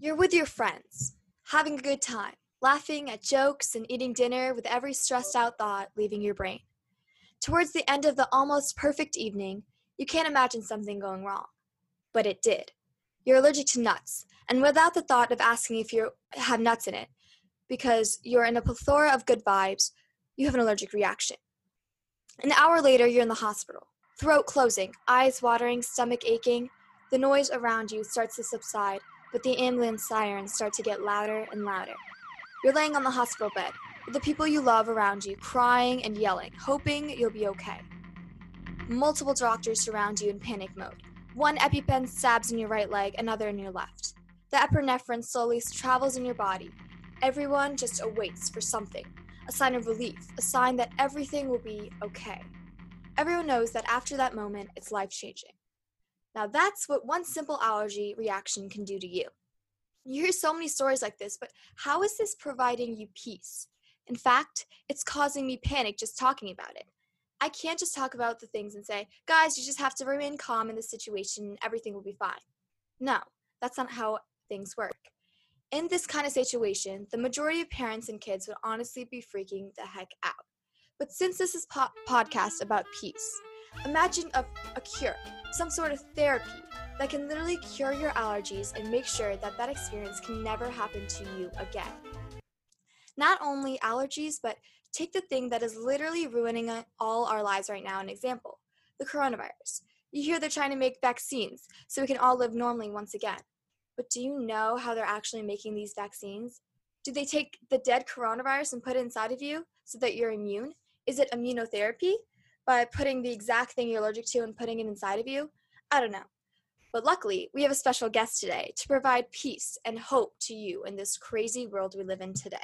You're with your friends, having a good time, laughing at jokes and eating dinner with every stressed out thought leaving your brain. Towards the end of the almost perfect evening, you can't imagine something going wrong. But it did. You're allergic to nuts, and without the thought of asking if you have nuts in it, because you're in a plethora of good vibes, you have an allergic reaction. An hour later, you're in the hospital, throat closing, eyes watering, stomach aching. The noise around you starts to subside, but the ambulance sirens start to get louder and louder. You're laying on the hospital bed, with the people you love around you, crying and yelling, hoping you'll be okay. Multiple doctors surround you in panic mode. One EpiPen stabs in your right leg, another in your left. The epinephrine slowly travels in your body. Everyone just awaits for something a sign of relief, a sign that everything will be okay. Everyone knows that after that moment, it's life changing. Now, that's what one simple allergy reaction can do to you. You hear so many stories like this, but how is this providing you peace? In fact, it's causing me panic just talking about it. I can't just talk about the things and say, guys, you just have to remain calm in this situation, everything will be fine. No, that's not how things work. In this kind of situation, the majority of parents and kids would honestly be freaking the heck out. But since this is po- podcast about peace, imagine a, a cure, some sort of therapy that can literally cure your allergies and make sure that that experience can never happen to you again. Not only allergies, but take the thing that is literally ruining all our lives right now an example the coronavirus. You hear they're trying to make vaccines so we can all live normally once again. But do you know how they're actually making these vaccines? Do they take the dead coronavirus and put it inside of you so that you're immune? Is it immunotherapy by putting the exact thing you're allergic to and putting it inside of you? I don't know. But luckily, we have a special guest today to provide peace and hope to you in this crazy world we live in today.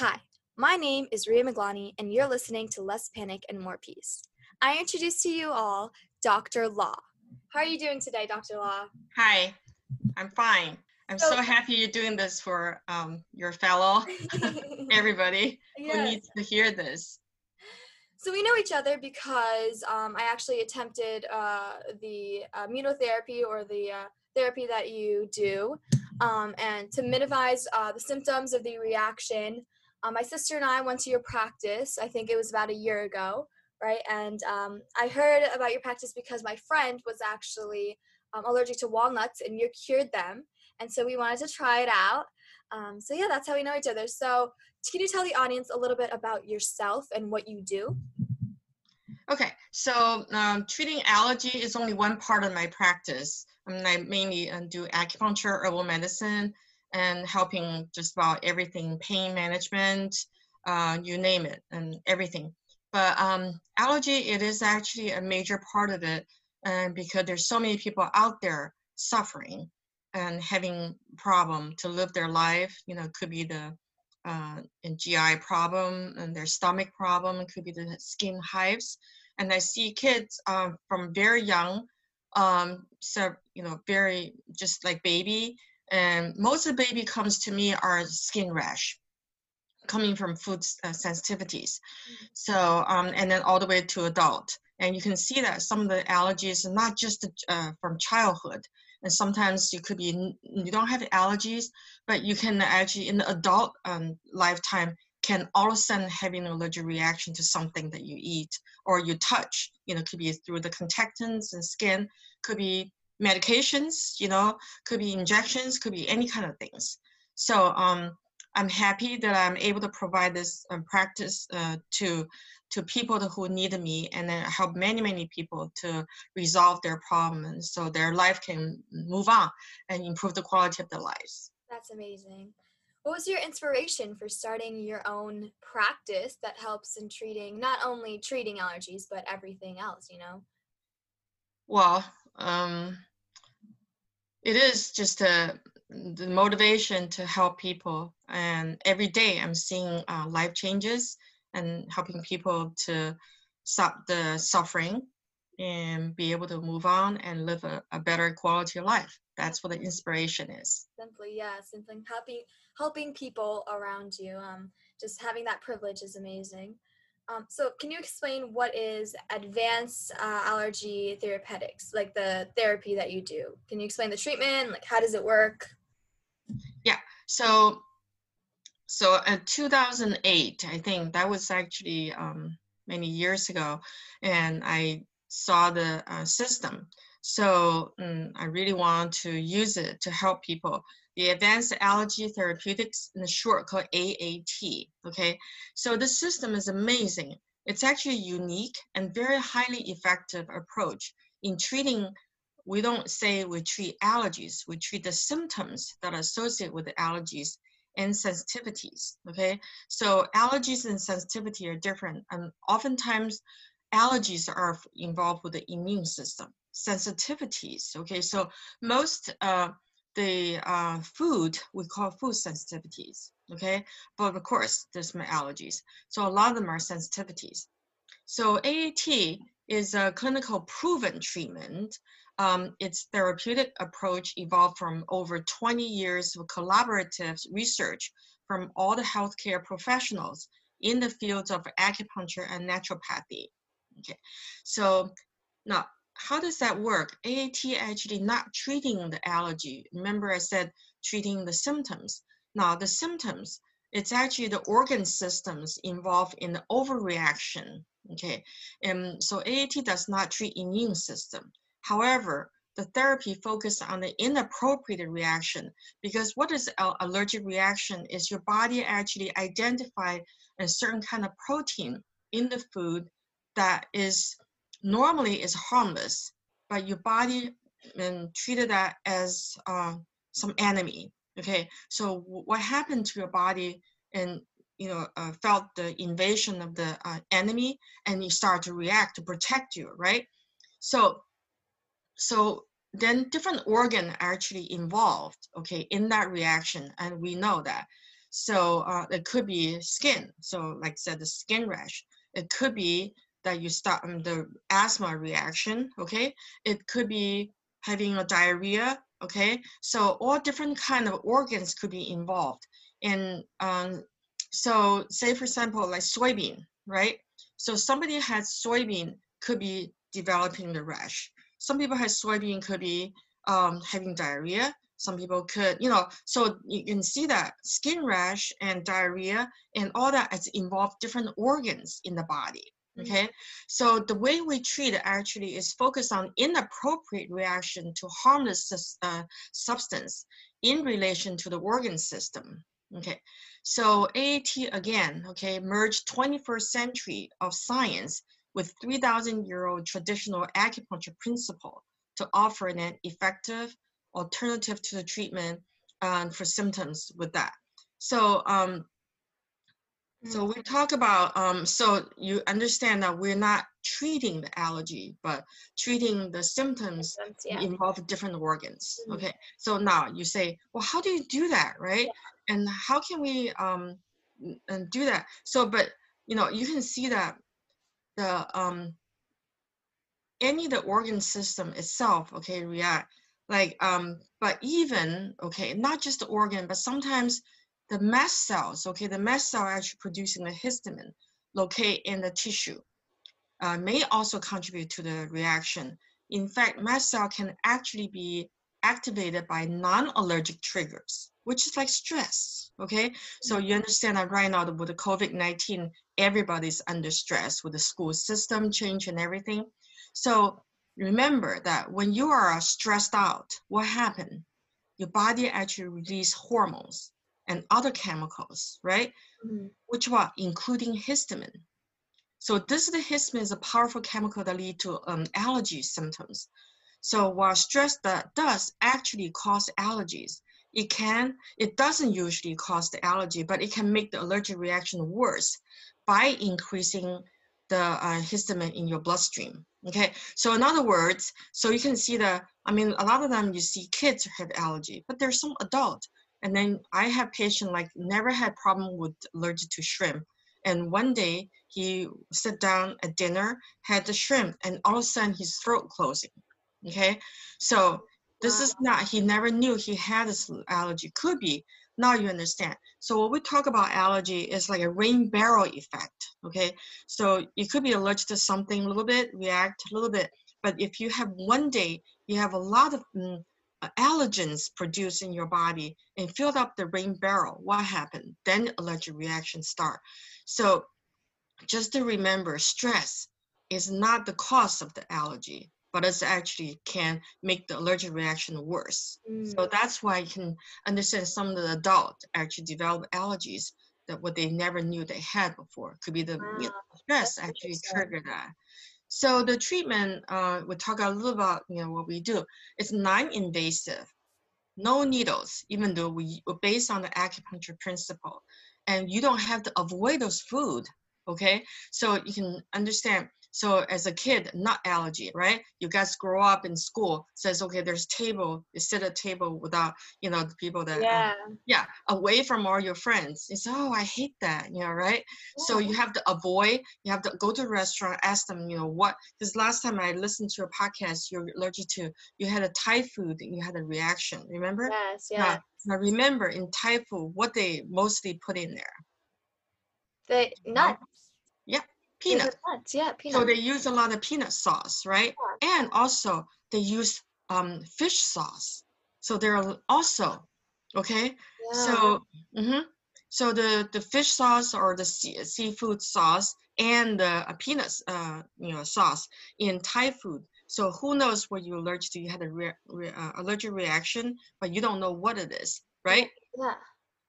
Hi, my name is Ria Maglani, and you're listening to Less Panic and More Peace. I introduce to you all Dr. Law. How are you doing today, Dr. Law? Hi, I'm fine. I'm so, so happy you're doing this for um, your fellow, everybody yes. who needs to hear this. So we know each other because um, I actually attempted uh, the immunotherapy or the uh, therapy that you do, um, and to minimize uh, the symptoms of the reaction. Um, my sister and I went to your practice. I think it was about a year ago, right? And um, I heard about your practice because my friend was actually um, allergic to walnuts, and you cured them. And so we wanted to try it out. Um, so yeah, that's how we know each other. So can you tell the audience a little bit about yourself and what you do? Okay, so um, treating allergy is only one part of my practice. I, mean, I mainly uh, do acupuncture, herbal medicine, and helping just about everything pain management uh, you name it and everything but um, allergy it is actually a major part of it and because there's so many people out there suffering and having problem to live their life you know could be the uh, GI problem and their stomach problem it could be the skin hives. And I see kids um, from very young um, so you know very just like baby and most of the baby comes to me are skin rash coming from food uh, sensitivities. Mm-hmm. So, um, and then all the way to adult. And you can see that some of the allergies are not just uh, from childhood. And sometimes you could be, you don't have allergies, but you can actually, in the adult um, lifetime, can all of a sudden have an allergic reaction to something that you eat or you touch. You know, could be through the contactants and skin, could be medications, you know, could be injections, could be any kind of things. So um, I'm happy that I'm able to provide this um, practice uh, to to people who need me and then help many, many people to resolve their problems so their life can move on and improve the quality of their lives. That's amazing. What was your inspiration for starting your own practice that helps in treating not only treating allergies but everything else, you know? Well, um, it is just a, the motivation to help people. And every day I'm seeing uh, life changes and helping people to stop the suffering and be able to move on and live a, a better quality of life. that's what the inspiration is. Simply, yeah, simply helping helping people around you. Um, just having that privilege is amazing. Um, so, can you explain what is advanced uh, allergy therapeutics, like the therapy that you do? Can you explain the treatment? Like, how does it work? Yeah. So, so in 2008, I think that was actually um, many years ago, and I saw the uh, system. So um, I really want to use it to help people the Advanced Allergy Therapeutics, in the short called AAT. Okay, so the system is amazing. It's actually unique and very highly effective approach in treating. We don't say we treat allergies. We treat the symptoms that are associated with the allergies and sensitivities. Okay, so allergies and sensitivity are different, and oftentimes allergies are involved with the immune system. Sensitivities. Okay, so most uh, the uh, food we call food sensitivities, okay? But of course, there's some allergies. So a lot of them are sensitivities. So AAT is a clinical proven treatment. Um, its therapeutic approach evolved from over 20 years of collaborative research from all the healthcare professionals in the fields of acupuncture and naturopathy. Okay, so now how does that work? AAT actually not treating the allergy. Remember I said treating the symptoms. Now the symptoms, it's actually the organ systems involved in the overreaction. Okay, and so AAT does not treat immune system. However, the therapy focuses on the inappropriate reaction because what is an allergic reaction is your body actually identify a certain kind of protein in the food that is normally is harmless, but your body and treated that as uh, some enemy. Okay, so what happened to your body and you know uh, felt the invasion of the uh, enemy, and you start to react to protect you, right? So, so then different organ actually involved, okay, in that reaction, and we know that. So uh, it could be skin. So like I said, the skin rash. It could be that you start um, the asthma reaction, okay? It could be having a diarrhea, okay? So all different kind of organs could be involved. And um, so say for example, like soybean, right? So somebody has soybean could be developing the rash. Some people have soybean could be um, having diarrhea. Some people could, you know, so you can see that skin rash and diarrhea and all that has involved different organs in the body. Okay, so the way we treat actually is focused on inappropriate reaction to harmless uh, substance in relation to the organ system. Okay, so AAT again, okay, merged 21st century of science with 3,000 year old traditional acupuncture principle to offer an effective alternative to the treatment uh, for symptoms with that. So um, so we talk about, um, so you understand that we're not treating the allergy, but treating the symptoms yeah. involve different organs. Mm-hmm. Okay, so now you say, well, how do you do that, right? Yeah. And how can we um, and do that? So, but you know, you can see that the um, any the organ system itself, okay, react like um, but even okay, not just the organ, but sometimes the mast cells, okay, the mast cell actually producing the histamine located in the tissue uh, may also contribute to the reaction. In fact, mast cell can actually be activated by non-allergic triggers, which is like stress, okay? So you understand that right now with the COVID-19, everybody's under stress with the school system change and everything. So remember that when you are stressed out, what happened? Your body actually release hormones and other chemicals, right? Mm-hmm. Which are including histamine. So this the histamine is a powerful chemical that lead to um, allergy symptoms. So while stress that does actually cause allergies, it can, it doesn't usually cause the allergy, but it can make the allergic reaction worse by increasing the uh, histamine in your bloodstream. Okay, so in other words, so you can see the, I mean, a lot of them you see kids have allergy, but there's some adult and then I have patient like never had problem with allergic to shrimp. And one day he sat down at dinner, had the shrimp, and all of a sudden his throat closing. Okay, so This is not, he never knew he had this allergy. Could be. Now you understand. So when we talk about allergy, it's like a rain barrel effect. Okay. So you could be allergic to something a little bit, react a little bit. But if you have one day, you have a lot of mm, uh, allergens produced in your body and filled up the rain barrel, what happened? Then allergic reactions start. So just to remember, stress is not the cause of the allergy, but it actually can make the allergic reaction worse. Mm. So that's why you can understand some of the adults actually develop allergies that what they never knew they had before. Could be the you know, stress actually triggered that. So the treatment, uh, we'll talk a little about you know what we do. It's non-invasive, no needles, even though we we're based on the acupuncture principle, and you don't have to avoid those food. Okay, so you can understand. So as a kid, not allergy, right? You guys grow up in school, says okay, there's table, you sit at table without you know the people that uh, Yeah. yeah away from all your friends. It's oh I hate that, you know, right? So you have to avoid. You have to go to a restaurant, ask them, you know, what? Because last time I listened to a podcast, you're allergic to. You had a Thai food, and you had a reaction. Remember? Yes, yeah. Now remember, in Thai food, what they mostly put in there? The nuts. These are Peanut. Nuts, yeah, So they use a lot of peanut sauce, right? Yeah. And also they use um, fish sauce. So there are also, okay. yeah. So, mhm. so the the fish sauce or the sea, seafood sauce and the uh, peanuts, uh, you know, sauce in Thai food. So who knows what you're allergic to? You had a re- re- uh, allergic reaction, but you don't know what it is, right? yeah.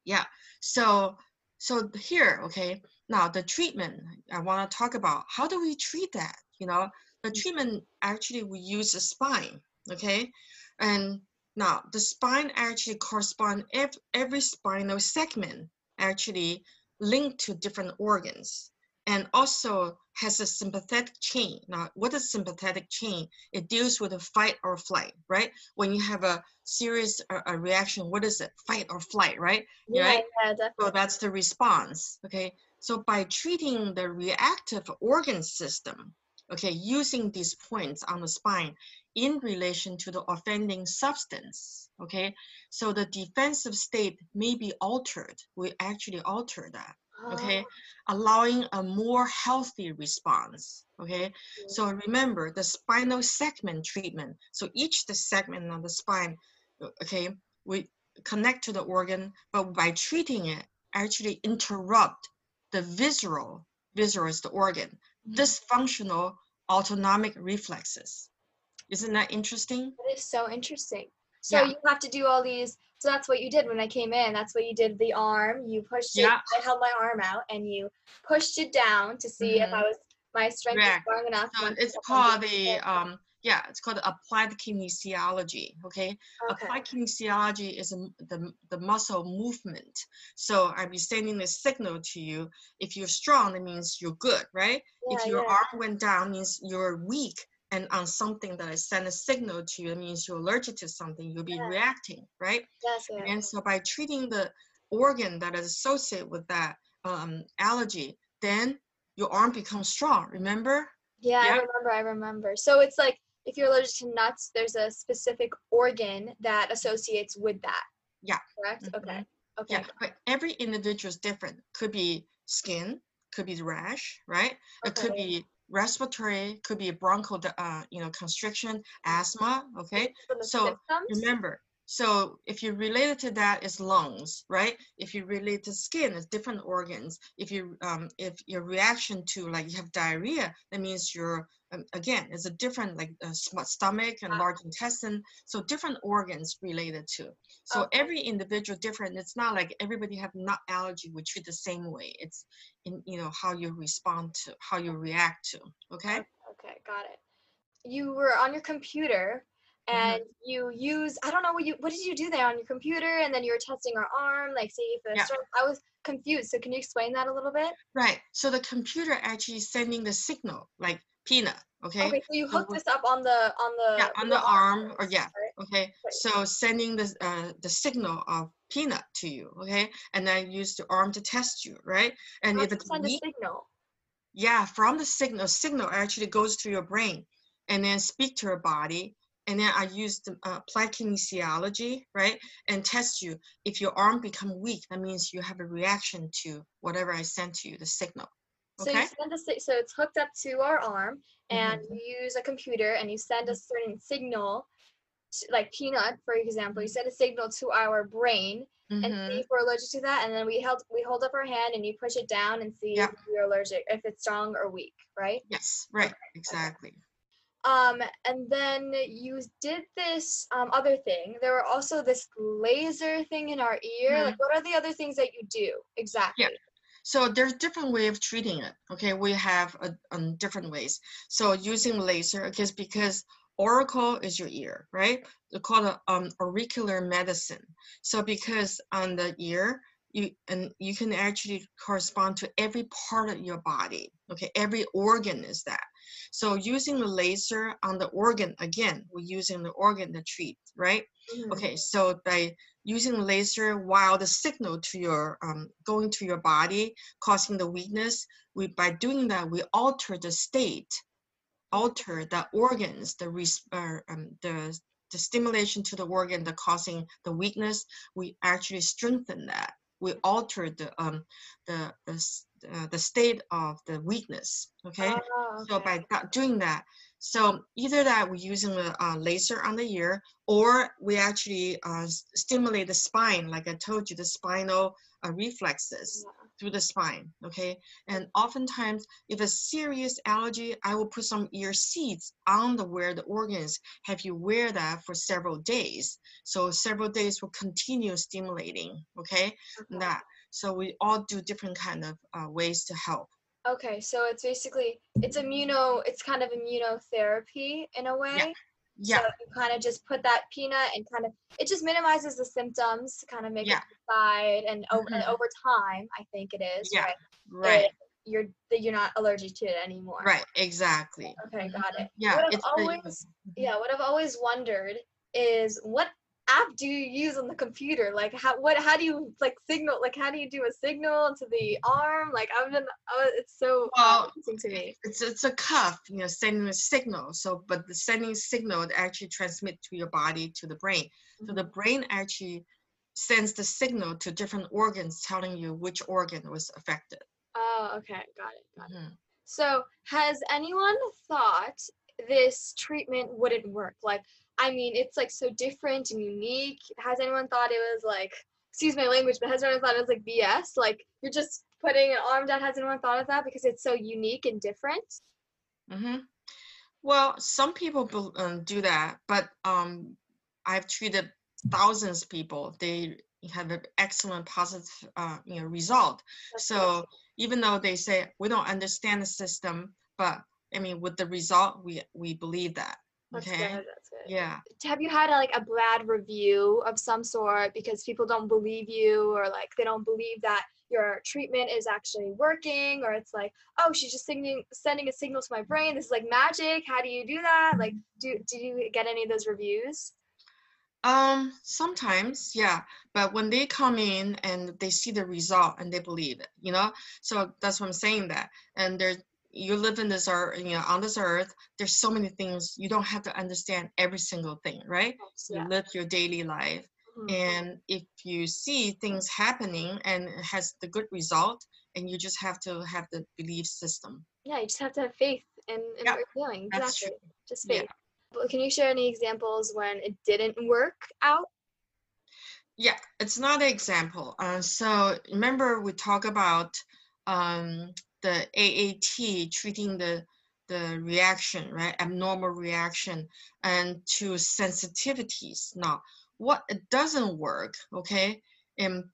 Yeah. So so here, okay. Now the treatment I want to talk about. How do we treat that? You know, the treatment actually we use the spine, okay, and now the spine actually correspond every, every spinal segment actually linked to different organs and also has a sympathetic chain. Now, what is sympathetic chain? It deals with a fight or flight, right? When you have a serious uh, a reaction, what is it? Fight or flight, right? Yeah, right? yeah, definitely. So that's the response. Okay. So by treating the reactive organ system, okay, using these points on the spine in relation to the offending substance, okay, so the defensive state may be altered. We actually alter that, okay, Oh, allowing a more healthy response. Okay. So remember the spinal segment treatment. So each the segment on the spine, okay, we connect to the organ, but by treating it, actually interrupt the visceral, visceral is the organ, Mhm. dysfunctional autonomic reflexes. Isn't that interesting? That is so interesting. So Yeah. you have to do all these. So that's what you did when I came in. That's what you did. The arm, you pushed it. Yeah. I held my arm out, and you pushed it down to see if Mhm. I was my strength Correct. was strong enough. So it's called the um yeah, it's called applied kinesiology. Okay. Okay. Applied kinesiology is the, the muscle movement. So I'll be sending the signal to you. If you're strong, that means you're good, right? if your yeah. arm went down, means you're weak. And on something that I send a signal to you, it means you're allergic to something, you'll be Yeah. reacting, right? Yes, yeah. And so by treating the organ that is associated with that um, allergy, then your arm becomes strong, remember? Yeah, I remember. I remember. So it's like if you're allergic to nuts, there's a specific organ that associates with that. Yeah. Correct. Mhm. Okay. Okay. Yeah, but every individual is different. Could be skin, could be the rash, right? Okay. It could be respiratory, could be bronchial, uh, you know, constriction, asthma. Okay, so symptoms? remember. So if you related to that, it's lungs, right? If you relate to skin, it's different organs. If you um, if your reaction to like you have diarrhea, that means you're um, again, it's a different like uh, stomach and Ah. large intestine. So different organs related to. So Okay. every individual different. It's not like everybody have nut allergy. We treat the same way. It's in you know how you respond to, how you react to. Okay. Okay, got it. You were on your computer Mm-hmm. and you use I don't know what you what did you do there on your computer and then you were testing our arm like see if Yeah. I was confused. So can you explain that a little bit? Right. So the computer actually sending the signal like peanut. Okay. Okay, so you So this up on the on the yeah, on the arm or yeah. right? Okay. Right. So sending the uh, the signal of peanut to you. Okay. And then use the arm to test you. Right. And How if it's send weak, signal. yeah, from the signal, signal actually goes to your brain and then speak to your body and then I use the uh, applied kinesiology, right, and test you. If your arm become weak, that means you have a reaction to whatever I sent to you, the signal. So Okay. you send a so it's hooked up to our arm, and Mm-hmm. you use a computer, and you send a certain signal, to, like peanut, for example. You send a signal to our brain, and Mhm. see if we're allergic to that, and then we held we hold up our hand, and you push it down, and see Yep. if you're allergic, if it's strong or weak, right? Yes, right, exactly. Um, and then you did this um, other thing. There were also this laser thing in our ear. Mhm. Like, what are the other things that you do exactly? So there's different way of treating it. Okay, we have a, um, different ways. So using laser, because because auricle is your ear, right? They call it um, auricular medicine. So because on the ear, you and you can actually correspond to every part of your body. Okay, every organ is that. So using the laser on the organ again, we're using the organ to treat, right? Mhm. Okay, so by using laser while the signal to your um, going to your body causing the weakness, we by doing that we alter the state, alter the organs, the res, uh, um, the the stimulation to the organ that causing the weakness. We actually strengthen that. We alter the um the the uh, the state of the weakness. Okay. Oh, So by that, doing that, so either that we're using a uh, laser on the ear, or we actually uh, stimulate the spine, like I told you, the spinal uh, reflexes. Through the spine. Okay, and oftentimes, if a serious allergy, I will put some ear seeds on the where the organs. Have you wear that for several days, so several days will continue stimulating. Okay, Okay. that. So we all do different kind of uh, ways to help. Okay, so it's basically it's immuno it's kind of immunotherapy in a way. Yeah. So you kind of just put that peanut and kind of it just minimizes the symptoms to kind of make Yeah. it subside and over and mm-hmm. over time I think it is Yeah, right. Right. it- you're that you're not allergic to it anymore. Right, exactly. Okay, got it. Yeah, What I've it's always mm-hmm. yeah, what I've always wondered is what app do you use on the computer? Like how what how do you like signal like how do you do a signal to the arm? Like I've been oh, it's so Well, interesting to me. it's it's a cuff, you know, sending a signal. So, but the sending signal actually transmit to your body to the brain. So the brain actually sends the signal to different organs, telling you which organ was affected. Oh, okay, got it, got it. Mhm. So, has anyone thought this treatment wouldn't work? Like, I mean, it's like so different and unique. Has anyone thought it was like, excuse my language, but has anyone thought it was like BS? Like, you're just putting an arm down. Has anyone thought of that because it's so unique and different? Mm-hmm. Well, some people um, do that, but um, I've treated thousands of people. They have an excellent positive, uh, you know, result. That's So even though they say we don't understand the system, but I mean, with the result, we we believe that. That's Okay. good. That's good. Yeah. Have you had like a bad review of some sort because people don't believe you or like they don't believe that your treatment is actually working or it's like oh she's just sending sending a signal to my brain this is like magic how do you do that like do do you get any of those reviews Um, sometimes, yeah. But when they come in and they see the result and they believe it, you know. So that's what I'm saying. That and there, you live in this earth, you know, on this earth. There's so many things you don't have to understand every single thing, right? yeah You live your daily life, Mhm. and if you see things happening and it has the good result, and you just have to have the belief system. yeah you just have to have faith in, in Yeah, what you're doing that's exactly just Yeah. faith but can you share any examples when it didn't work out Yeah, it's not an example. Uh, so remember we talk about um, the AAT treating the the reaction, right? Abnormal reaction and to sensitivities. Now, what it doesn't work, okay? And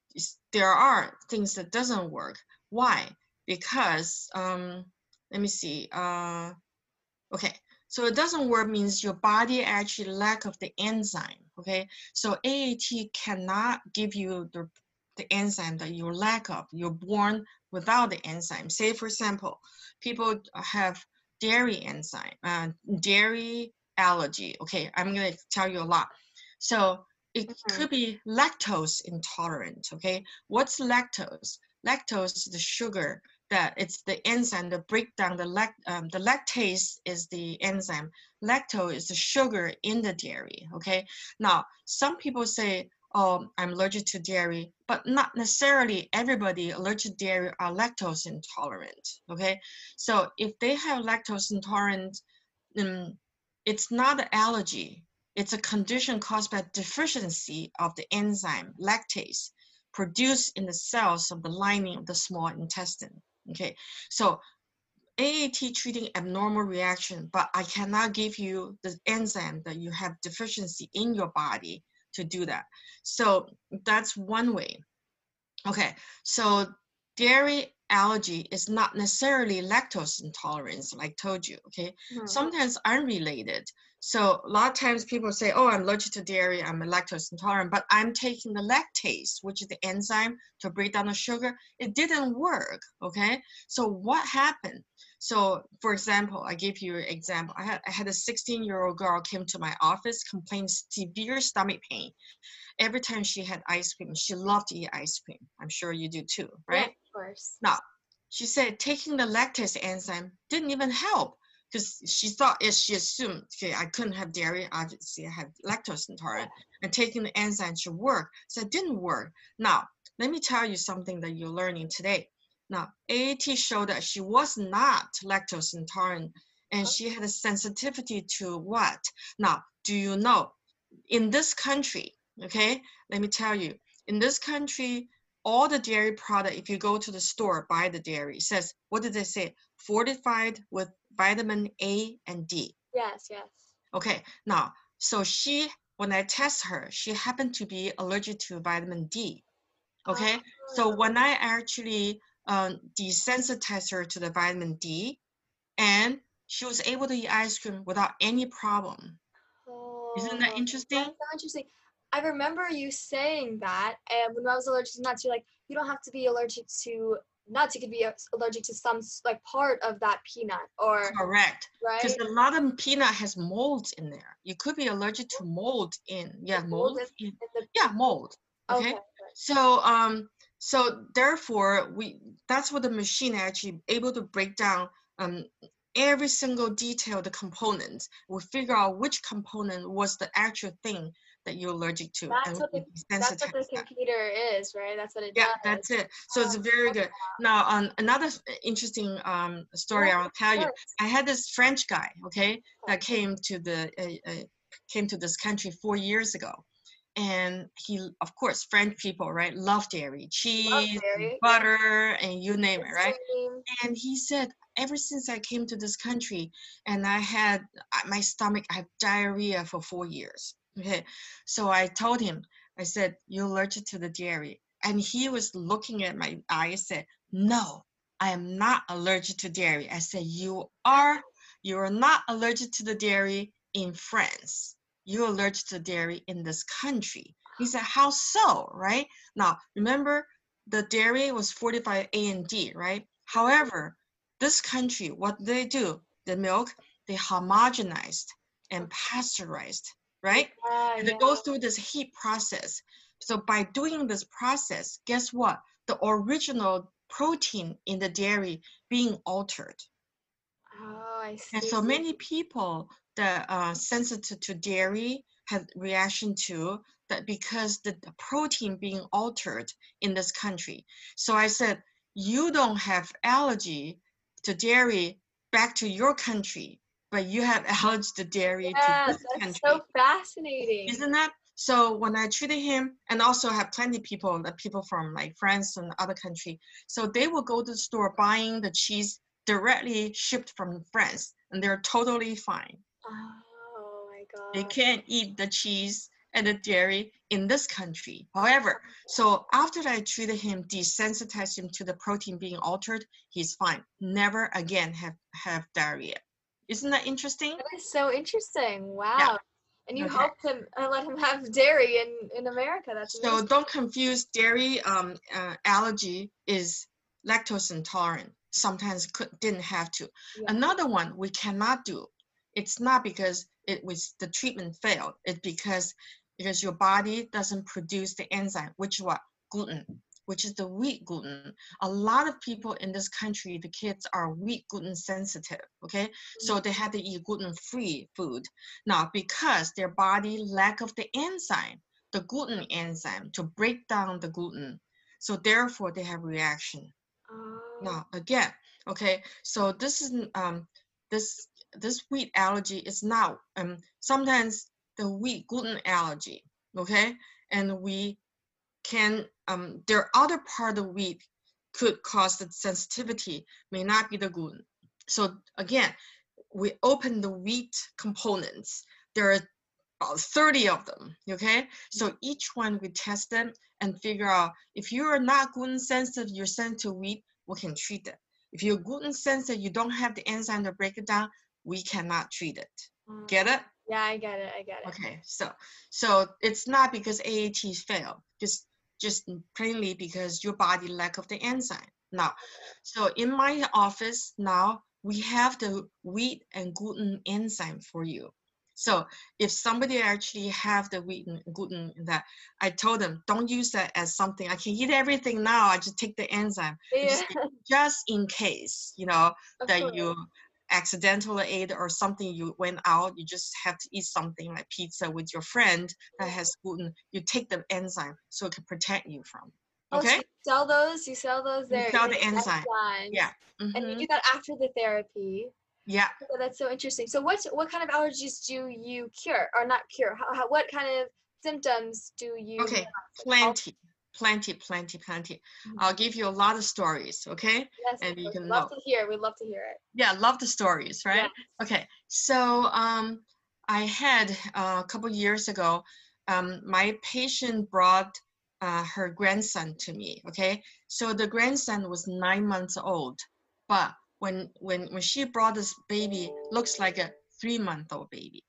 there are things that doesn't work. Why? Because um, let me see. Uh, okay, so it doesn't work means your body actually lack of the enzyme. Okay, so AAT cannot give you the, the enzyme that you lack of. You're born without the enzyme. Say, for example, people have dairy enzyme, uh, dairy allergy. Okay, I'm going to tell you a lot. So it Mhm. could be lactose intolerant. Okay, what's lactose? Lactose is the sugar that it's the enzyme that break down the lact um, the lactase is the enzyme lactose is the sugar in the dairy okay now some people say oh i'm allergic to dairy but not necessarily everybody allergic to dairy are lactose intolerant okay so if they have lactose intolerant um, it's not an allergy it's a condition caused by deficiency of the enzyme lactase produced in the cells of the lining of the small intestine. Okay, so AAT treating abnormal reaction, but I cannot give you the enzyme that you have deficiency in your body to do that. So that's one way. Okay, so dairy allergy is not necessarily lactose intolerance, like I told you. Okay, mm-hmm. sometimes unrelated. So a lot of times people say, oh, I'm allergic to dairy, I'm lactose intolerant, but I'm taking the lactase, which is the enzyme to break down the sugar. It didn't work, okay? So what happened? So for example, I give you an example. I had, I had a 16 year old girl came to my office, complained severe stomach pain. Every time she had ice cream, she loved to eat ice cream. I'm sure you do too, right? Yeah, course. Now, she said taking the lactase enzyme didn't even help because she thought as she assumed, okay, I couldn't have dairy, obviously I have lactose intolerant, and taking the enzyme should work. So it didn't work. Now, let me tell you something that you're learning today. Now, AAT showed that she was not lactose intolerant and she had a sensitivity to what? Now, do you know, in this country, okay, let me tell you, in this country, all the dairy product, if you go to the store, buy the dairy, says, what did they say? Fortified with vitamin A and D. Yes, yes. Okay, now, so she, when I test her, she happened to be allergic to vitamin D. Okay, oh. so when I actually um, desensitized her to the vitamin D, and she was able to eat ice cream without any problem. Oh, Isn't that interesting? That's so interesting. I remember you saying that, and when I was allergic to nuts, you're like, you don't have to be allergic to nuts you could be allergic to some like part of that peanut or correct right? because a lot of peanut has molds in there. You could be allergic to mold in yeah mold, mold in, in the, yeah mold okay, okay so um so therefore we that's what the machine actually able to break down um every single detail the components. We figure out which component was the actual thing that you're allergic to. That's, what the, that's what the computer that. is, right? That's what it yeah, does. Yeah, that's it. So it's very good. Now, on um, another interesting um, story I'll tell you. I had this French guy, okay, that came to the uh, uh, came to this country four years ago. And he, of course, French people, right, love dairy, cheese, love dairy. butter, and you name it, right? And he said, ever since I came to this country, and I had uh, my stomach, I have diarrhea for four years Okay, so I told him, I said, You're allergic to the dairy. And he was looking at my eyes, said, No, I am not allergic to dairy. I said, You are, you are not allergic to the dairy in France. You're allergic to dairy in this country. He said, How so? Right? Now, remember, the dairy was fortified A and D, right? However, this country, what they do, the milk, they homogenized and pasteurized right? Yeah, and yeah. it goes through this heat process. So by doing this process, guess what? The original protein in the dairy being altered. Oh, I see. And so many people that are sensitive to dairy have reaction to that because the, the protein being altered in this country. So I said, you don't have allergy to dairy back to your country but you have allergy to dairy yeah, to this that's so fascinating. Isn't that? So when I treated him, and also have plenty of people, the people from like France and other country, so they will go to the store buying the cheese directly shipped from France, and they're totally fine. Oh my god! They can't eat the cheese and the dairy in this country. However, so after I treated him, desensitized him to the protein being altered, he's fine. Never again have have diarrhea. Isn't that interesting? That is so interesting. Wow. Yeah. And you okay. helped him uh, let him have dairy in, in America. That's amazing. so don't confuse dairy um, uh, allergy is lactose intolerant. Sometimes could, didn't have to. Yeah. Another one we cannot do. It's not because it was the treatment failed. It's because because your body doesn't produce the enzyme, which what gluten. Which is the wheat gluten. A lot of people in this country, the kids are wheat gluten sensitive, okay? So they had to eat gluten-free food. Now, because their body lack of the enzyme, the gluten enzyme to break down the gluten, so therefore they have reaction. Oh. Now, again, okay, so this is um this this wheat allergy is not um sometimes the wheat gluten allergy, okay, and we can um there are other part of wheat could cause the sensitivity may not be the gluten. So again, we open the wheat components. There are about 30 of them, okay? So each one we test them and figure out if you are not gluten sensitive, you're sensitive to wheat, we can treat it. If you're gluten sensitive, you don't have the enzyme to break it down, we cannot treat it. Mm. Get it? Yeah, I get it. I get it. Okay, so so it's not because AAT failed, just just plainly because your body lack of the enzyme. Now, so in my office now we have the wheat and gluten enzyme for you. So if somebody actually have the wheat and gluten that, I told them don't use that as something I can eat everything now. I just take the enzyme Yeah, just, just in case, you know, of that course. you accidentally ate or something you went out you just have to eat something like pizza with your friend that has gluten you take the enzyme so it can protect you from Oh, so okay you sell those? You sell those You there? sell the enzyme. enzymes. Yeah. And you Mhm. do that after the therapy. yeah Oh, that's so interesting. So what what kind of allergies do you cure or not cure? How, how, what kind of symptoms do you okay have? plenty plenty plenty plenty Mhm. i'll give you a lot of stories okay Yes, and you can love know. to hear. We'd love to hear it. yeah love the stories right Yeah. okay so um i had uh, a couple years ago um my patient brought uh, her grandson to me okay so the grandson was nine months old but when when when she brought this baby looks like a three month old baby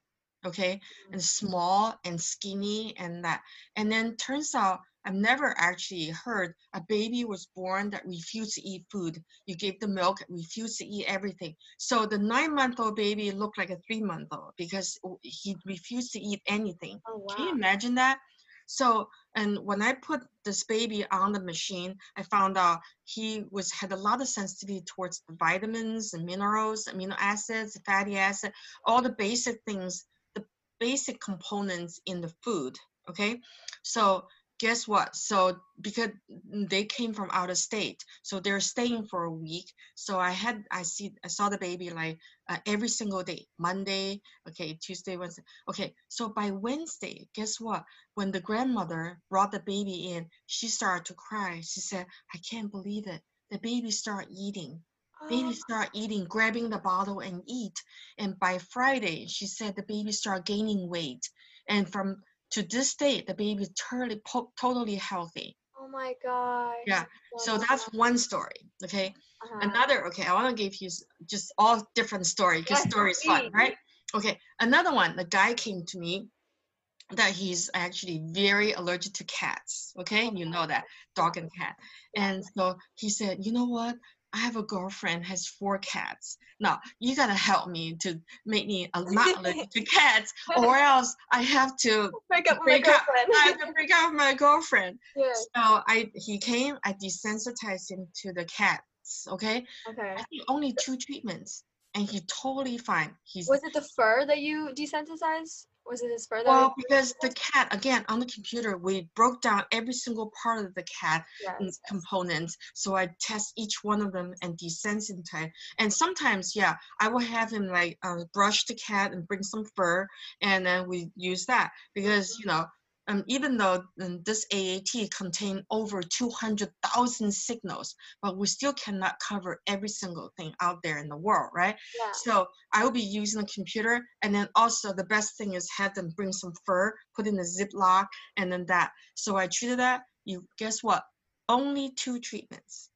okay and small and skinny and that and then turns out i've never actually heard a baby was born that refused to eat food you gave the milk refused to eat everything so the nine month old baby looked like a three month old because he refused to eat anything Oh wow. can you imagine that? So, and when I put this baby on the machine, I found out he was had a lot of sensitivity towards the vitamins and minerals, amino acids, fatty acid, all the basic things, the basic components in the food. Okay, so guess what? So because they came from out of state, so they're staying for a week. So I had I see I saw the baby like uh, every single day, Monday, okay, Tuesday, Wednesday. Okay, so by Wednesday, guess what? When the grandmother brought the baby in, she started to cry. She said, I can't believe it. The baby started eating. Baby start eating, grabbing the bottle and eat. And by Friday, she said the baby start gaining weight. And from to this day, the baby is totally po- totally healthy. Oh my god. Yeah, So that's one story. Okay. uh Another, okay, I want to give you just all different story because Yes, story is fun, right? Okay, another one, the guy came to me that he's actually very allergic to cats. Okay, you know that dog and cat. And so he said, you know what? I have a girlfriend has four cats. Now you gotta help me to make me a- lot allergic to cats, or else I have to break up with my break up. girlfriend. I have to break up my girlfriend. yeah. So I he came, I desensitized him to the cats. Okay, Okay. I think only two treatments, and he totally fine. He's Was it the fur that you desensitized? Was it his fur that? well because the cat again on the computer we broke down every single part of the cat yes. components. So I test each one of them and desensitize. And sometimes, yeah, I will have him like uh, brush the cat and bring some fur, and then we use that because you know. Um, even though um, this AAT contained over 200,000 signals, but we still cannot cover every single thing out there in the world, right? Yeah. So I will be using the computer, and then also the best thing is have them bring some fur, put in a Ziploc, and then that. So I treated that. You guess what? Only two treatments,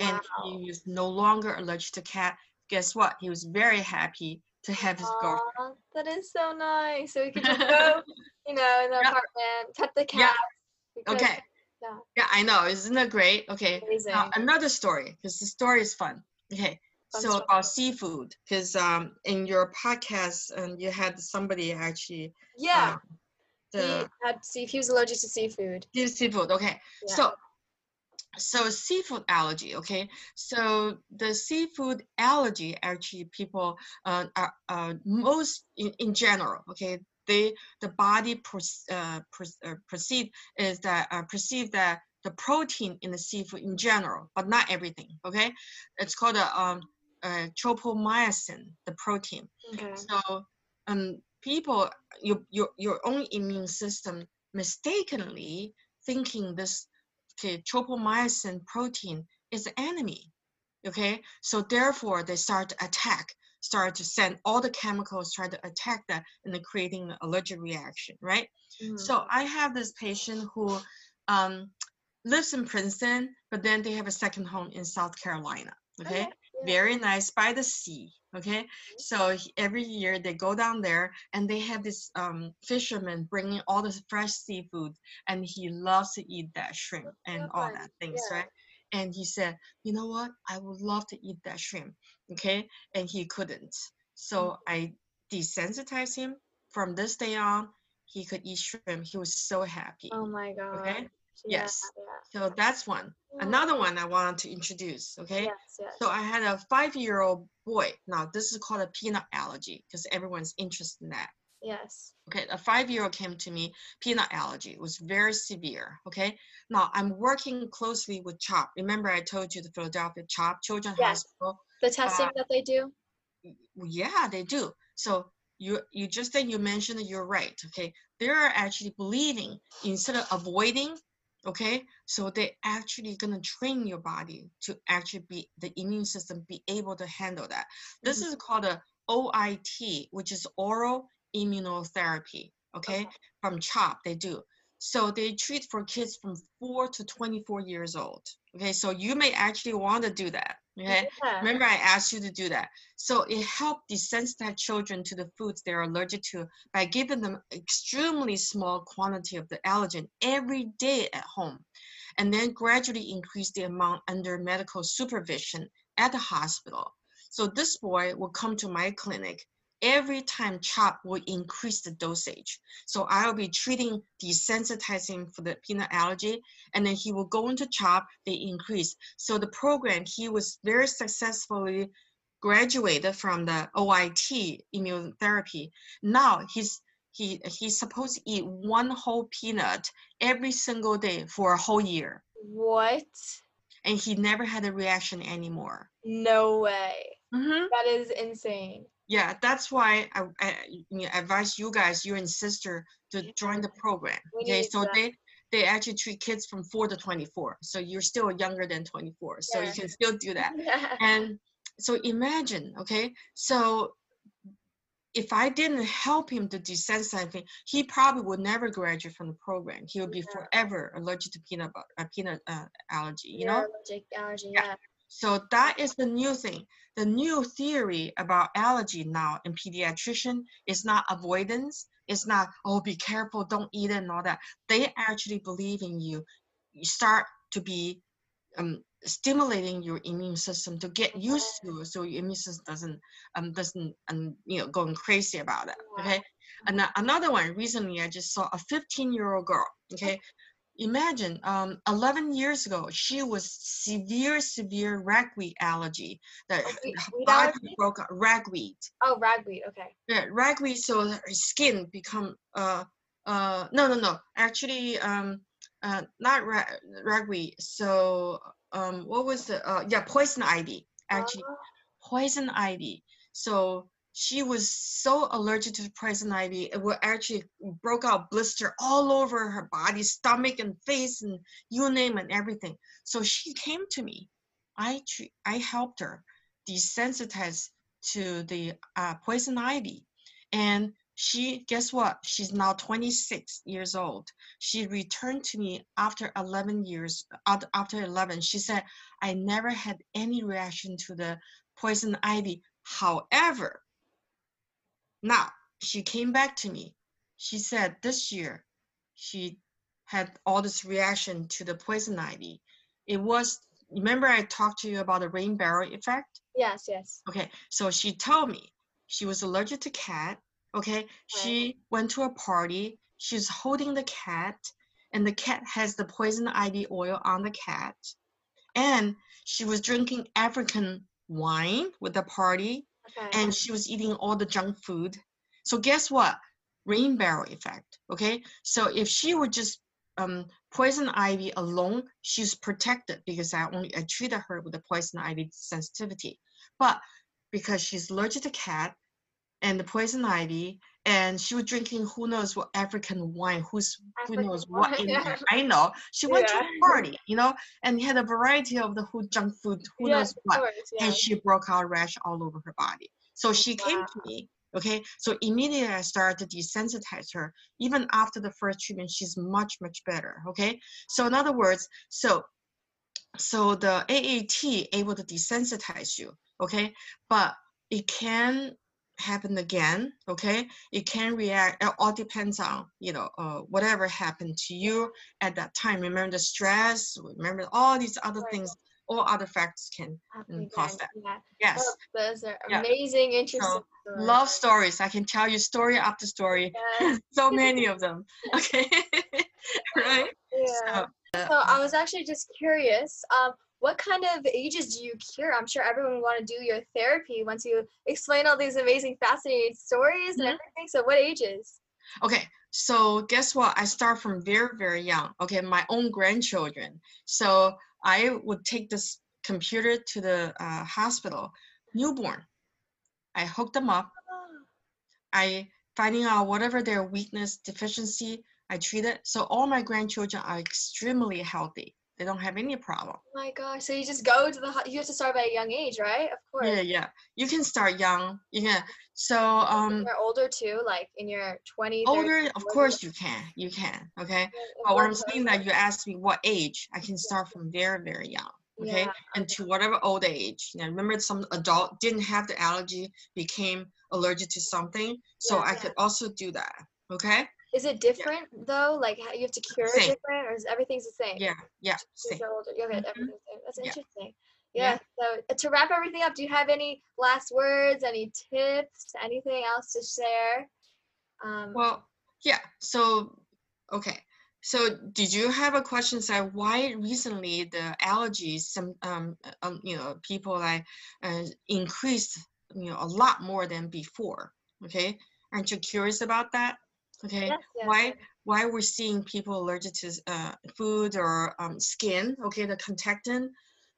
and he was no longer allergic to cat. Guess what? He was very happy to have his girlfriend. Aw, that is so nice. So we could just go, you know, in the Yeah. apartment, pet the cat. Could- Okay. Yeah. Yeah, I know. Isn't that great? Okay. Amazing. Now, another story, because the story is fun. Okay. Fun so story. about seafood, because um, in your podcast, um, you had somebody actually. yeah. um, he the had see he was allergic to seafood. Seafood. Okay. Yeah. So so seafood allergy okay? So the seafood allergy actually people uh, are uh, most in, in general okay? They the body perce- uh, uh, perceive is that uh, perceive that the protein in the seafood in general but not everything okay? It's called a um tropomyosin the protein. Okay. so um people your your your own immune system mistakenly thinking this okay tropomyosin protein is the enemy okay so therefore they start to attack start to send all the chemicals try to attack that and then creating an allergic reaction right Mhm. so i have this patient who um, lives in princeton but then they have a second home in south carolina okay yeah. very nice by the sea okay? So every year they go down there and they have this um, fisherman bringing all this fresh seafood and he loves to eat that shrimp and all that things yeah. right? And he said you know what? I would love to eat that shrimp okay? And he couldn't. So i desensitized him. From this day on he could eat shrimp. He was so happy Oh my god. Okay. Yeah, Yes. Yeah. so that's one mm-hmm. another one i wanted to introduce okay Yes. Yes. so I had a five-year-old boy. Now this is called a peanut allergy because everyone's interested in that. yes. Okay, a five-year-old came to me, peanut allergy. It was very severe. Okay, now I'm working closely with CHOP. Remember I told you the Philadelphia CHOP Children's Yes. Hospital. The testing uh, that they do. Yeah, they do. So you you just that you mentioned you're right. Okay, they're actually believing instead of avoiding. Okay, so they actually gonna train your body to actually be the immune system be able to handle that. This Mhm. is called a OIT, which is oral immunotherapy. Okay, from CHOP they do. So they treat for kids from four to 24 years old. Okay, so you may actually want to do that. Okay. Yeah. Remember, I asked you to do that. So it helped desensitize children to the foods they're allergic to by giving them extremely small quantity of the allergen every day at home, and then gradually increase the amount under medical supervision at the hospital. So this boy will come to my clinic every time CHOP will increase the dosage. So I'll be treating desensitizing for the peanut allergy, and then he will go into CHOP, they increase. So the program, he was very successfully graduated from the OIT immunotherapy. Now he's he he's supposed to eat one whole peanut every single day for a whole year, What? and he never had a reaction anymore. No way. Mm-hmm. That is insane. Yeah, that's why I, I know, advise you guys, you and sister, to join the program. Okay, so they they actually treat kids from four to twenty four. So you're still younger than twenty four, so Yeah. you can still do that. Yeah. And so imagine, okay, so if I didn't help him to desensitize him, he probably would never graduate from the program. He would be Yeah. forever allergic to peanut butter, uh, peanut uh, allergy. You You're know. allergic allergy. Yeah. So that is the new thing. The new theory about allergy now in pediatrician is not avoidance. It's not, oh, be careful, don't eat it and all that. They actually believe in you. You start to be um, stimulating your immune system to get used to it so your immune system doesn't um doesn't um you know going crazy about it. Okay. And another one recently I just saw a 15 year old girl. Okay. Imagine um 11 years ago she was severe severe ragweed allergy that her body allergy? broke out ragweed Oh, ragweed. Okay. yeah, ragweed so her skin become uh uh no no no actually um uh not ra- ragweed so um what was the uh yeah poison ivy actually Oh, poison ivy so she was so allergic to poison ivy it would actually broke out blister all over her body stomach and face and you name it everything. So she came to me. I i helped her desensitize to the uh, poison ivy and she guess what? She's now 26 years old. She returned to me after 11 years after 11 she said i never had any reaction to the poison ivy however now she came back to me she said this year she had all this reaction to the poison ivy it was remember i talked to you about the rain barrel effect yes. Yes. Okay, so she told me she was allergic to cat. Okay, she went to a party. She's holding the cat, and the cat has the poison ivy oil on the cat. and she was drinking African wine with the party, And she was eating all the junk food. So guess what? Rain barrel effect. Okay. So if she would just um, poison ivy alone, she's protected because I only I treated her with the poison ivy sensitivity. But because she's allergic to cat and the poison ivy, and she was drinking who knows what African wine, who's who African knows what wine, yeah. I know. She went to a party, you know, and had a variety of the who junk food, who yes, knows what course, yeah. and she broke out rash all over her body. So oh, she came to me. Okay, so immediately I started to desensitize her. Even after the first treatment, she's much much better. Okay, so in other words, so so the AAT able to desensitize you. Okay, but it can happen again. Okay, it can react. It all depends on you know uh, whatever happened to you at that time. Remember the stress. Remember all these other Right. things. All other factors can Happening cause that Yeah. yes. Oh, those are Yeah. amazing, interesting. So, stories. love stories. I can tell you story after story. Yes. so many of them. Okay. right? Yeah. So, So I was actually just curious, um, what kind of ages do you cure? I'm sure everyone would want to do your therapy once you explain all these amazing, fascinating stories and Mhm. everything. So what ages? okay. So guess what? I start from very, very young. Okay. My own grandchildren. So I would take this computer to the uh, hospital, newborn. I hook them up. I finding out whatever their weakness, deficiency, I treat it. So all my grandchildren are extremely healthy. They don't have any problem. Oh my gosh! So you just go to the you have to start by a young age, right? Of course. Yeah, yeah. You can start young. You can. So um, You're older too, like in your 20s. older, of course you can. You can. Okay. But what I'm saying that you asked me what age, I can start from very, very young. Okay. Yeah, And to whatever old age. You know, remember some adult didn't have the allergy, became allergic to something. So Yeah, I yeah. could also do that. Okay. Is it different though? Like you have to cure it Same. different, or is everything's the same? Yeah. Yeah. Same. Okay, Mhm. everything's the same. That's Yeah. interesting. Yeah. Yeah. So uh, to wrap everything up, do you have any last words, any tips, anything else to share? Um, Well, yeah. So, okay. So, did you have a question? Say why recently the allergies, some um, uh, um you know, people like uh, increased, you know, a lot more than before. Okay, aren't you curious about that? Okay, yes, yes, why why we're seeing people allergic to uh, food or um, skin? Okay, the contactant.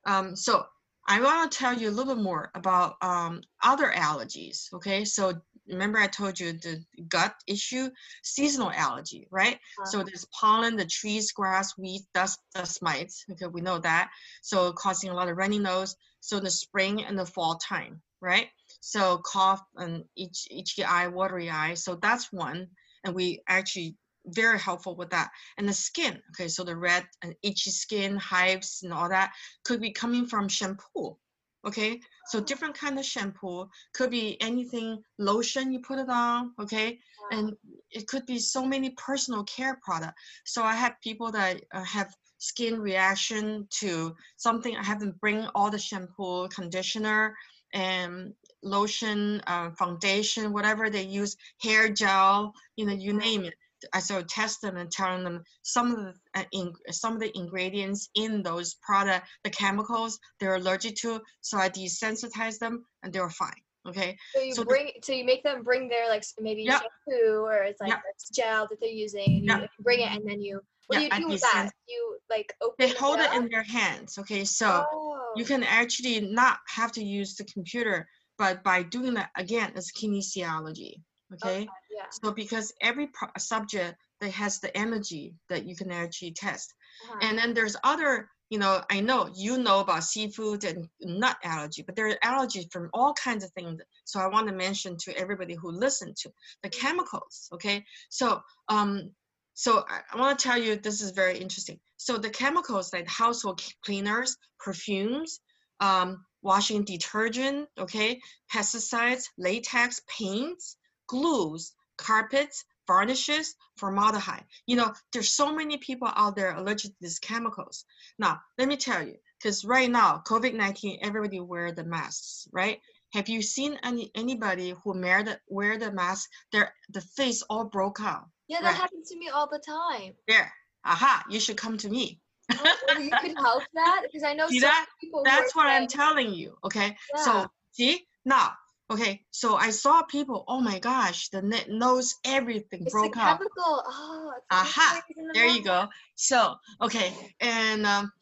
Um, so I want to tell you a little bit more about um, other allergies. Okay, so remember I told you the gut issue, seasonal allergy, right? So Uh-huh. there's pollen, the trees, grass, weeds, dust, dust mites. Okay, we know that. So causing a lot of runny nose. So the spring and the fall time, right? So cough and itch, itchy eye, watery eye. So that's one, and we actually very helpful with that. And the skin, okay, so the red and itchy skin, hives, and all that could be coming from shampoo. Okay, so different kind of shampoo could be anything lotion you put it on. Okay, Wow. and it could be so many personal care product. So I have people that uh, have skin reaction to something. I have them bring all the shampoo, conditioner, and lotion, uh, foundation, whatever they use, hair gel, you know, you name it. I sort of test them and telling them some of the uh, in, some of the ingredients in those product, the chemicals they're allergic to. So I desensitize them and they're fine. Okay. so you so the- bring, so you make them bring their like maybe Yeah. shampoo or it's like Yeah. gel that they're using, and you Yeah. bring it, and then you what Yeah, do you do with that? You like open They hold it up? in their hands. Okay. So oh. you can actually not have to use the computer, but by doing that again, it's kinesiology. Okay. yeah. So because every pro- subject that has the energy that you can actually test. uh-huh. And then there's other, you know, I know you know about seafood and nut allergy, but there are allergies from all kinds of things. So I want to mention to everybody who listen to the chemicals. Okay, so um, so I, I want to tell you this is very interesting. So the chemicals like household cleaners, perfumes, um, washing detergent, okay, pesticides, latex, paints, glues, carpets, varnishes, formaldehyde. You know, there's so many people out there allergic to these chemicals. Now, let me tell you, because right now, COVID-19, everybody wear the masks, right? Have you seen any anybody who wear the wear the mask? Their the face all broke out. yeah, that right. happens to me all the time. There, aha! You should come to me. Oh, you can help that because I know See that? That's what I'm telling you. Okay. Yeah. So see now. Okay. So I saw people. Oh my gosh, the ne- nose everything It's broke out. Oh, Aha, the There you go. So okay, and um,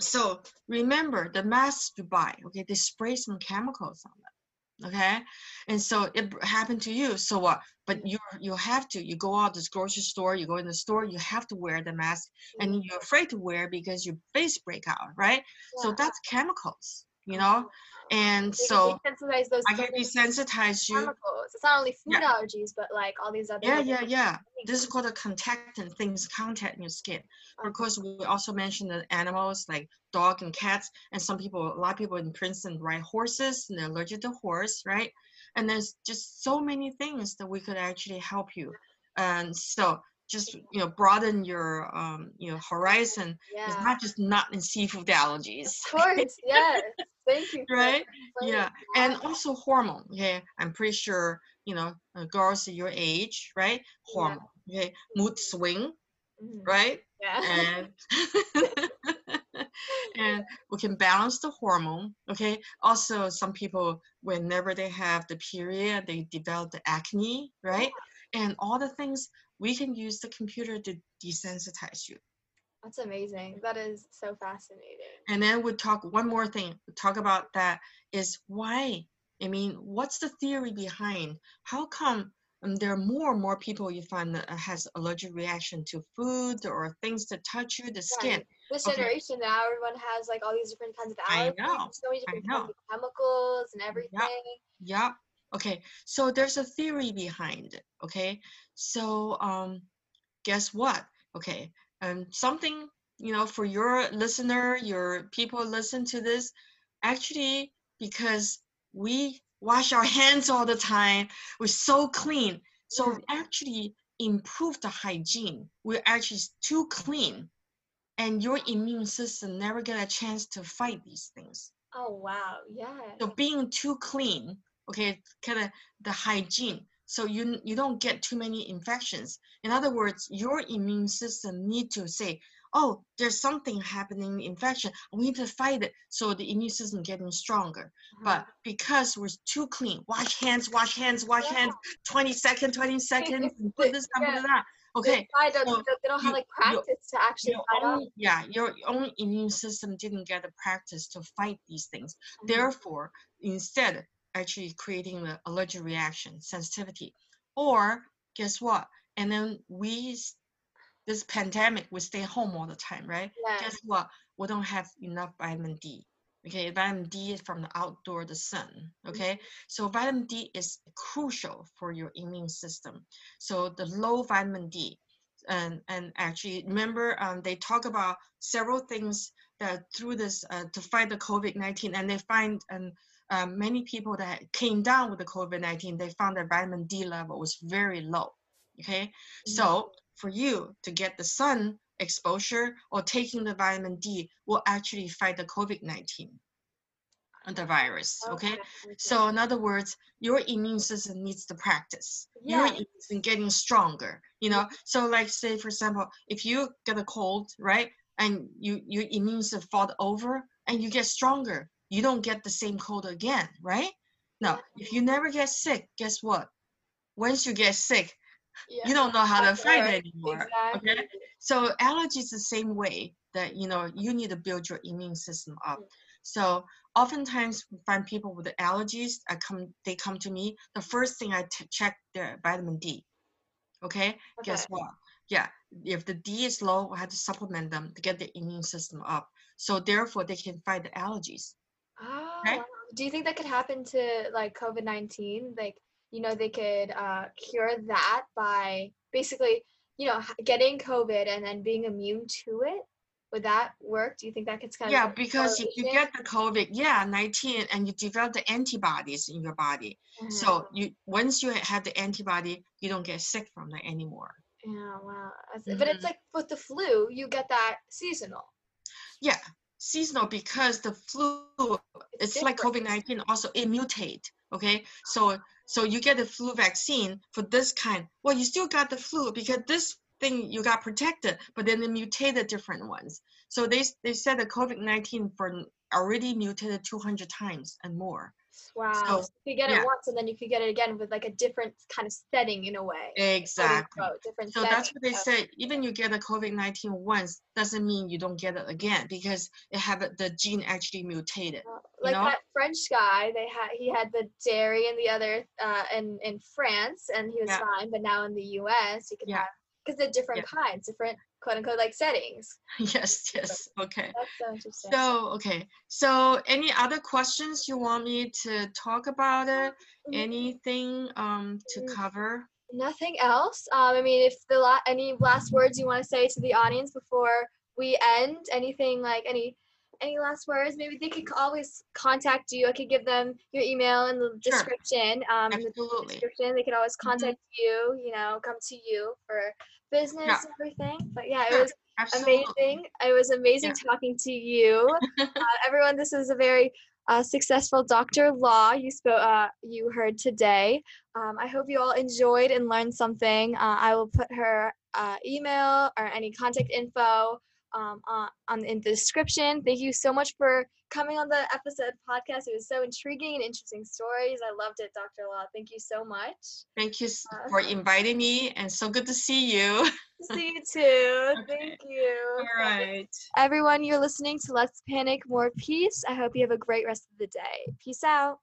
so remember the masks you buy. Okay, they spray some chemicals on them. Okay, and so it happened to you. So what? But mm. you you have to. You go out this grocery store. You go in the store. You have to wear the mask, mm. and you're afraid to wear because your face break out, right? So that's chemicals, you know. And can so desensitize those I can desensitize you. chemicals. It's not only food Yeah. allergies, but like all these other. Yeah, yeah, yeah. things. This is called a contactant, things contact in your skin. Okay. Of uh-huh. course, we also mentioned the animals like dog and cats, and some people, a lot of people in Princeton ride horses and they're allergic to horse, right? And there's just so many things that we could actually help you. And so just you know broaden your um you know horizon. Yeah. It's not just nut and seafood allergies. Of course, yes. Thank you. Right? Yeah, and also hormone. Okay, I'm pretty sure you know uh, girls your age, right? Yeah. Hormone. Okay, mood swing, Mhm. right? Yeah. And and we can balance the hormone. Okay. Also, some people, whenever they have the period, they develop the acne, right? And all the things we can use the computer to desensitize you. That's amazing. That is so fascinating. And then we talk one more thing. We talk about that is why. I mean, what's the theory behind? How come um, there are more and more people you find that has allergic reaction to food or things that touch you, the Yeah, skin? This Okay. generation now, everyone has like all these different kinds of allergies. I know, so many different kinds of chemicals and everything. Yeah. Okay. So there's a theory behind it. Okay. So um, guess what? Okay. Um, something you know for your listener, your people listen to this, actually because we wash our hands all the time, we're so clean. So Yeah. actually improve the hygiene. We're actually too clean, and your immune system never get a chance to fight these things. Oh wow, yeah. So being too clean, okay, kind of the hygiene. So you you don't get too many infections. In other words, your immune system need to say, oh, there's something happening, infection. We need to fight it. So the immune system getting stronger. But because we're too clean, wash hands, wash hands, wash Yeah. hands, 20 seconds, 20 seconds, and put this, and put that. Okay. I don't, so they don't have you- like you- practice to actually fight own, yeah, your own immune system didn't get the practice to fight these things. Mhm. Therefore, instead, actually creating the allergic reaction, sensitivity. Or guess what? And then we, this pandemic, we stay home all the time, right? Yeah. Guess what? We don't have enough vitamin D. Okay, vitamin D is from the outdoor, the sun. Okay, so vitamin D is crucial for your immune system. So the low vitamin D, and and actually remember, um, they talk about several things that through this uh, to fight the COVID nineteen, and they find and um, many people that came down with the COVID nineteen, they found that vitamin D level was very low. Okay, so for you to get the sun exposure or taking the vitamin D will actually fight the COVID 19 the virus. Okay. So, in other words, your immune system needs to practice. Yeah. Your immune system getting stronger. You know, so like say for example, if you get a cold, right, and you your immune system fall over and you get stronger, you don't get the same cold again, right? No, if you never get sick, guess what? Once you get sick, yeah. you don't know how to fight right. it anymore. Exactly. Okay. So allergy is the same way that you know you need to build your immune system up. Mm. So oftentimes find people with allergies. I come, they come to me. The first thing I t- check their vitamin D. Okay. Guess what? Yeah. If the D is low, I have to supplement them to get their immune system up. So therefore, they can fight the allergies. Okay. wow. Do you think that could happen to like COVID nineteen? Like, you know, they could uh, cure that by basically, you know, getting COVID and then being immune to it. Would that work? Do you think that could kind Yeah, of because if you get the COVID, yeah, 19, and you develop the antibodies in your body. Mhm. So you once you have the antibody, you don't get sick from that anymore. yeah, wow. That's- But it's Mhm. like with the flu, you get that seasonal. Yeah, seasonal because the flu, it's like. COVID nineteen. Also, it mutate. Okay, so so you get the flu vaccine for this kind. Well, you still got the flu because this thing you got protected, but then they mutated different ones. So they they said the COVID nineteen for already mutated two hundred times and more. Wow. So, So you get it yeah. once and then you could get it again with like a different kind of setting in a way. Exactly. different So setting. that's what they of- say. Even you get a COVID nineteen once doesn't mean you don't get it again because it have the gene actually mutated. Uh, like know? that French guy, they had he had the dairy and the other uh, in in France, and he was Yeah. fine. But now in the U.S., you can Yeah. have because they're different kinds, different quote unquote like settings. yes, yes. Okay. That's so interesting. So okay. So any other questions you want me to talk about it? Mhm. Anything um to Mm. cover? Nothing else. Um, I mean, if the la- any last words you want to say to the audience before we end, anything like any any last words? Maybe they could always contact you. I could give them your email in the Sure. description. Um, in the description. They could always Mhm. contact you. You know, come to you for business Yeah. and everything. But yeah, it was Absolutely. amazing. It was amazing talking to you, uh, everyone. This is a very uh, successful Dr. Law you spoke. Uh, you heard today. Um, I hope you all enjoyed and learned something. Uh, I will put her uh, email or any contact info um, on, on in the description. Thank you so much for coming on the episode podcast. It was so intriguing and interesting stories. I loved it, Dr. Law. Thank you so much. Thank you Uh, for inviting me and so good to see you. See you too. Okay. Thank you. All right. Everyone, you're listening to Let's Panic More Peace. I hope you have a great rest of the day. Peace out.